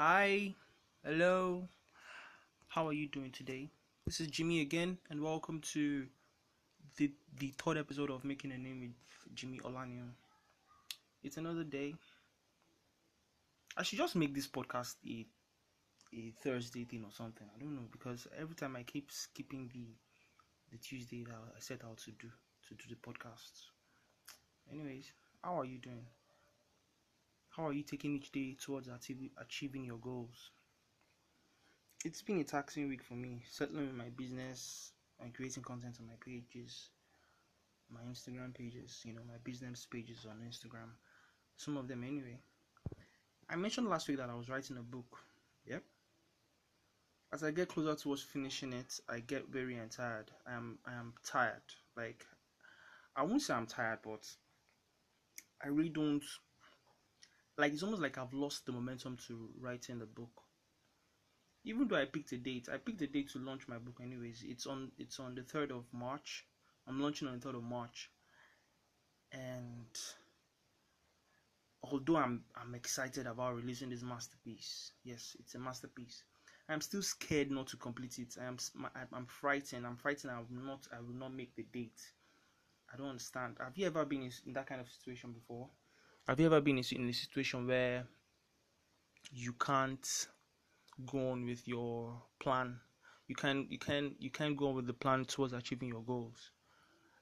Hi, hello. How are you doing today? This is Jimmy again, and welcome to the the third episode of Making a Name with Jimi Olanihun. It's another day. I should just make this podcast a a Thursday thing or something. I don't know because every time I keep skipping the the Tuesday that I set out to do to do the podcast. Anyways, how are you doing? How are you taking each day towards achieving your goals? It's been a taxing week for me, settling with my business and creating content on my pages, my Instagram pages, you know, my business pages on Instagram. Some of them anyway. I mentioned last week that I was writing a book. Yep. As I get closer towards finishing it, I get very tired. I am I am tired. Like I won't say I'm tired, but I really don't like it's almost like I've lost the momentum to writing the book. Even though I picked a date, I picked a date to launch my book anyways. It's on it's on the third of March. I'm launching on the third of March. And although I'm I'm excited about releasing this masterpiece, yes, it's a masterpiece. I'm still scared not to complete it. I am I'm frightened. I'm frightened. I will not I will not make the date. I don't understand. Have you ever been in that kind of situation before? Have you ever been in a situation where you can't go on with your plan? You can you can you can't go on with the plan towards achieving your goals.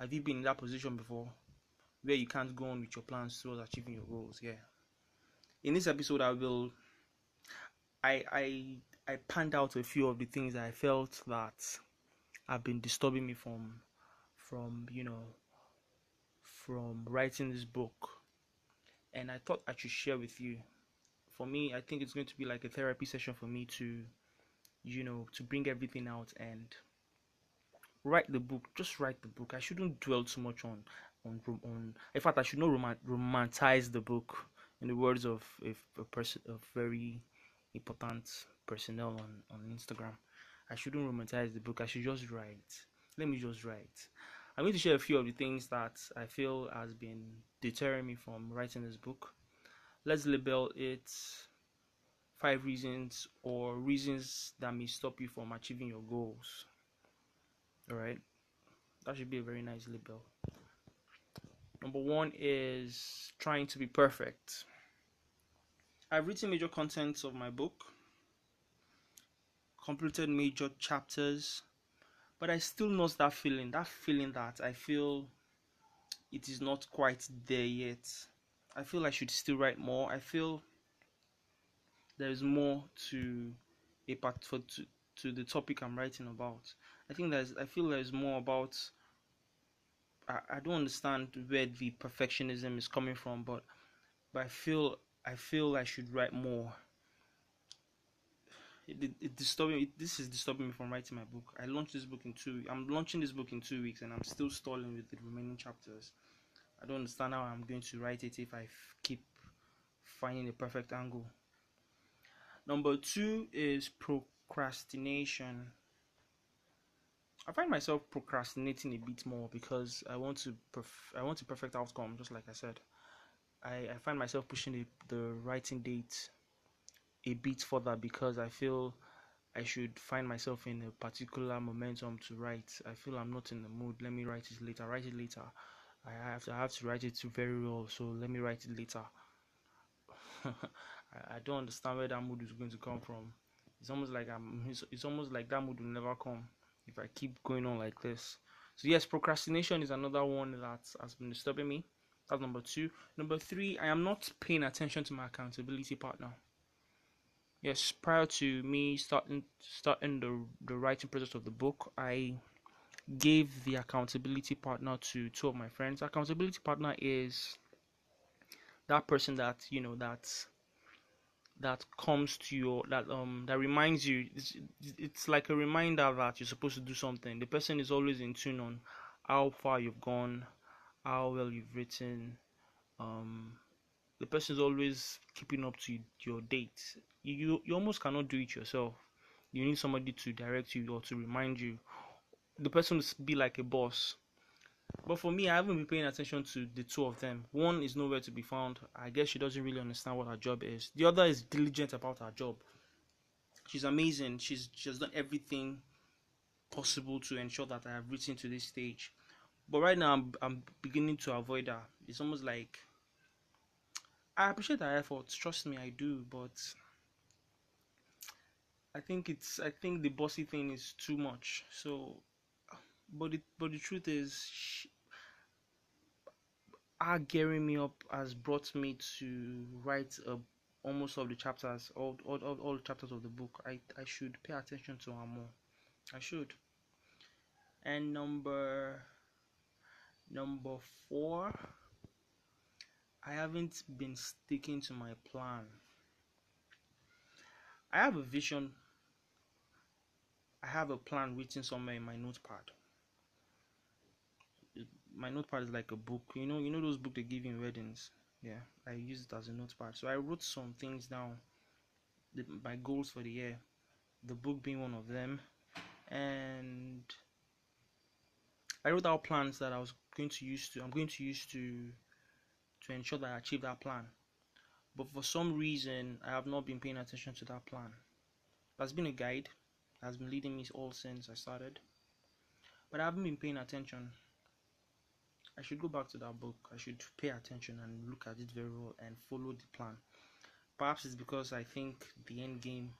Have you been in that position before, where you can't go on with your plans towards achieving your goals? Yeah. In this episode, I will. I I I panned out a few of the things I felt that have been disturbing me from from you know from writing this book and I thought I should share with you. For me, I think it's going to be like a therapy session for me to, you know, to bring everything out and write the book. Just write the book. I shouldn't dwell too much on, on, on. In fact, I should not rom- romanticize the book. In the words of a, a person, a very important personnel on on Instagram, I shouldn't romanticize the book. I should just write. Let me just write. I'm going to share a few of the things that I feel has been deterring me from writing this book. Let's label it five reasons or reasons that may stop you from achieving your goals. Alright? That should be a very nice label. Number one is trying to be perfect. I've written major contents of my book, completed major chapters, but I still know that feeling, that feeling that I feel it is not quite there yet. I feel I should still write more. I feel there is more to a part for to, to the topic I'm writing about. I think there's I feel there's more about I, I don't understand where the perfectionism is coming from, but but I feel I feel I should write more it, it, disturbing this is disturbing me from writing my book. I launched this book in two i'm launching this book in two weeks and i'm still stalling with the remaining chapters. I don't understand how i'm going to write it if I f- keep finding the perfect angle. Number two is procrastination. I find myself procrastinating a bit more because i want to perf- i want a perfect outcome just like i said. I, I find myself pushing the, the writing date a bit further because I feel I should find myself in a particular momentum to write. I feel I'm not in the mood. Let me write it later. Write it later. I have to I have to write it very well. So let me write it later. I, don't understand where that mood is going to come from. It's almost like I'm. It's, it's almost like that mood will never come if I keep going on like this. So yes, procrastination is another one that has been disturbing me. That's number two. Number three, I am not paying attention to my accountability partner yes prior to me starting starting the the writing process of the book i gave the accountability partner to two of my friends. Accountability partner is that person that you know that that comes to your that um that reminds you. It's, it's like a reminder that you're supposed to do something. The person is always in tune on how far you've gone how well you've written um the person is always keeping up to your date you you almost cannot do it yourself you need somebody to direct you or to remind you the person will be like a boss But for me, I haven't been paying attention to the two of them. One is nowhere to be found. I guess she doesn't really understand what her job is. The other is diligent about her job. She's amazing. She's she's done everything possible to ensure that I have reached to this stage. But right now, I'm I'm beginning to avoid her. It's almost like I appreciate her efforts. Trust me, I do. But I think it's I think the bossy thing is too much. So, but it but the truth is, her gearing me up has brought me to write a, almost all the chapters, all, all all all chapters of the book. I I should pay attention to her more. I should. And number number four, I haven't been sticking to my plan. I have a vision I have a plan written somewhere in my notepad. My notepad is like a book, you know, you know those books they give in weddings. Yeah, I use it as a notepad. So I wrote some things down, the, my goals for the year, the book being one of them, and I wrote out plans that I was going to use to. I'm going to use to to ensure that I achieve that plan. But for some reason, I have not been paying attention to that plan. That's been a guide that's been leading me all since I started. But I haven't been paying attention. I should go back to that book. I should pay attention and look at it very well and follow the plan. Perhaps it's because I think the end game.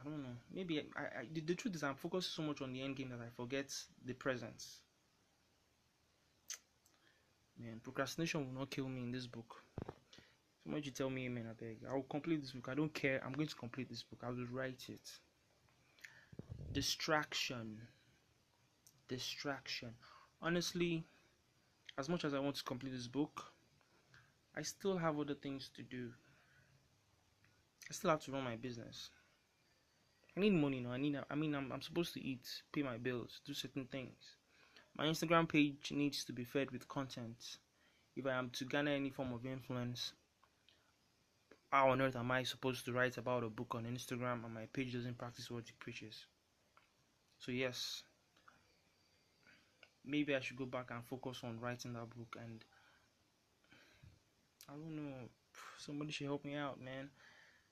I don't know. Maybe I, I the, the truth is I'm focused so much on the end game that I forget the present. Man, procrastination will not kill me in this book. so don't you tell me amen, I beg? I will complete this book. I don't care. I'm going to complete this book. I will write it. Distraction. Distraction. Honestly, as much as I want to complete this book, I still have other things to do. I still have to run my business. I need money now. I need. I mean, I'm, I'm supposed to eat, pay my bills, do certain things. My Instagram page needs to be fed with content. If I am to garner any form of influence, how on earth am I supposed to write about a book on Instagram and my page doesn't practice what it preaches? So, yes, maybe I should go back and focus on writing that book. And I don't know, somebody should help me out, man.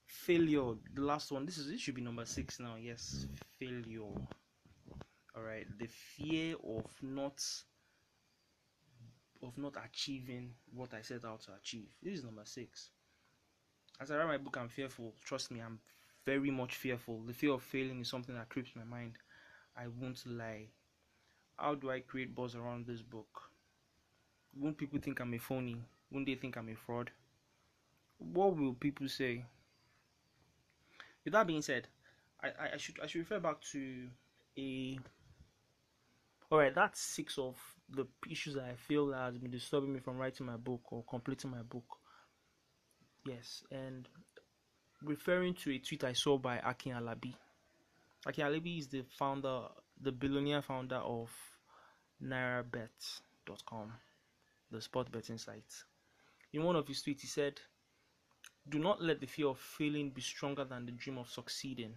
Failure, the last one. This is it should be number six now. Yes, failure. All right, the fear of not of not achieving what I set out to achieve. This is number six as I write my book, I'm fearful. Trust me, I'm very much fearful. The fear of failing is something that creeps my mind. I won't lie. How do I create buzz around this book? Won't people think I'm a phony? Won't they think I'm a fraud? What will people say? With that being said, I, I, should I should refer back to a Alright, that's six of the issues that I feel that has been disturbing me from writing my book or completing my book. Yes, and referring to a tweet I saw by Akin Alabi. Akin Alabi is the founder, the billionaire founder of NairaBet.com, the sport betting site. In one of his tweets, he said, Do not let the fear of failing be stronger than the dream of succeeding.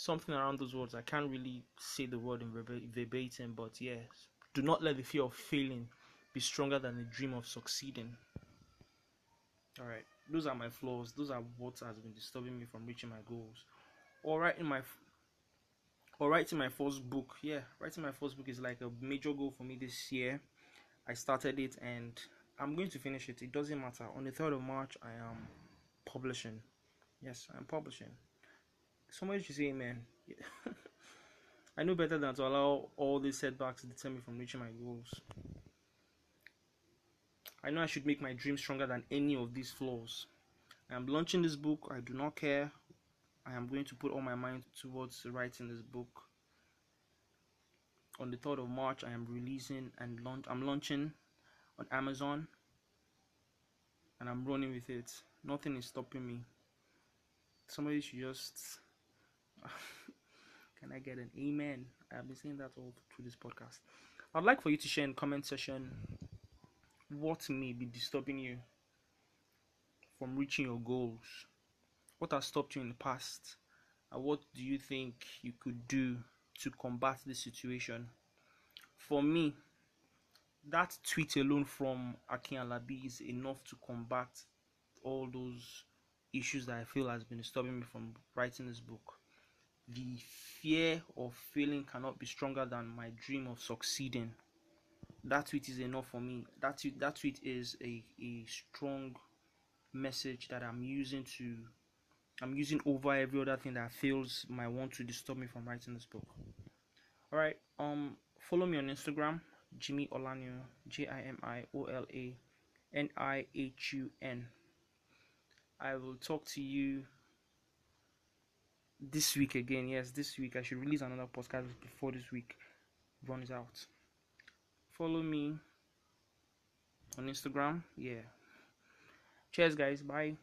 Something around those words. I can't really say the word in verbatim, but yes. Do not let the fear of failing be stronger than the dream of succeeding. all right those are my flaws. Those are what has been disturbing me from reaching my goals. Or writing my or writing my first book. Yeah writing my first book is like a major goal for me this year. I started it and i'm going to finish it. It doesn't matter. On the 3rd of march i am publishing. Yes i'm publishing somebody should say amen i know better than to allow all these setbacks to deter me from reaching my goals I know I should make my dream stronger than any of these flaws. I am launching this book. I do not care. I am going to put all my mind towards writing this book. On the 3rd of March, I am releasing and launch. I'm launching on Amazon, and I'm running with it. Nothing is stopping me. Somebody should just. Can I get an amen? I've been saying that all through this podcast. I'd like for you to share in comment section what may be disturbing you from reaching your goals? What has stopped you in the past? And what do you think you could do to combat this situation. For me, that tweet alone from Akin Alabi is enough to combat all those issues that I feel has been stopping me from writing this book. The fear of failing cannot be stronger than my dream of succeeding. That tweet is enough for me. That tweet, that tweet is a, a strong message that I'm using to I'm using over every other thing that feels might want to disturb me from writing this book. Alright, um follow me on Instagram, Jimi Olanihun, J I M I O L A N I H U N. I will talk to you this week again. Yes, this week I should release another podcast before this week runs out. Follow me on Instagram. Yeah. Cheers, guys. Bye.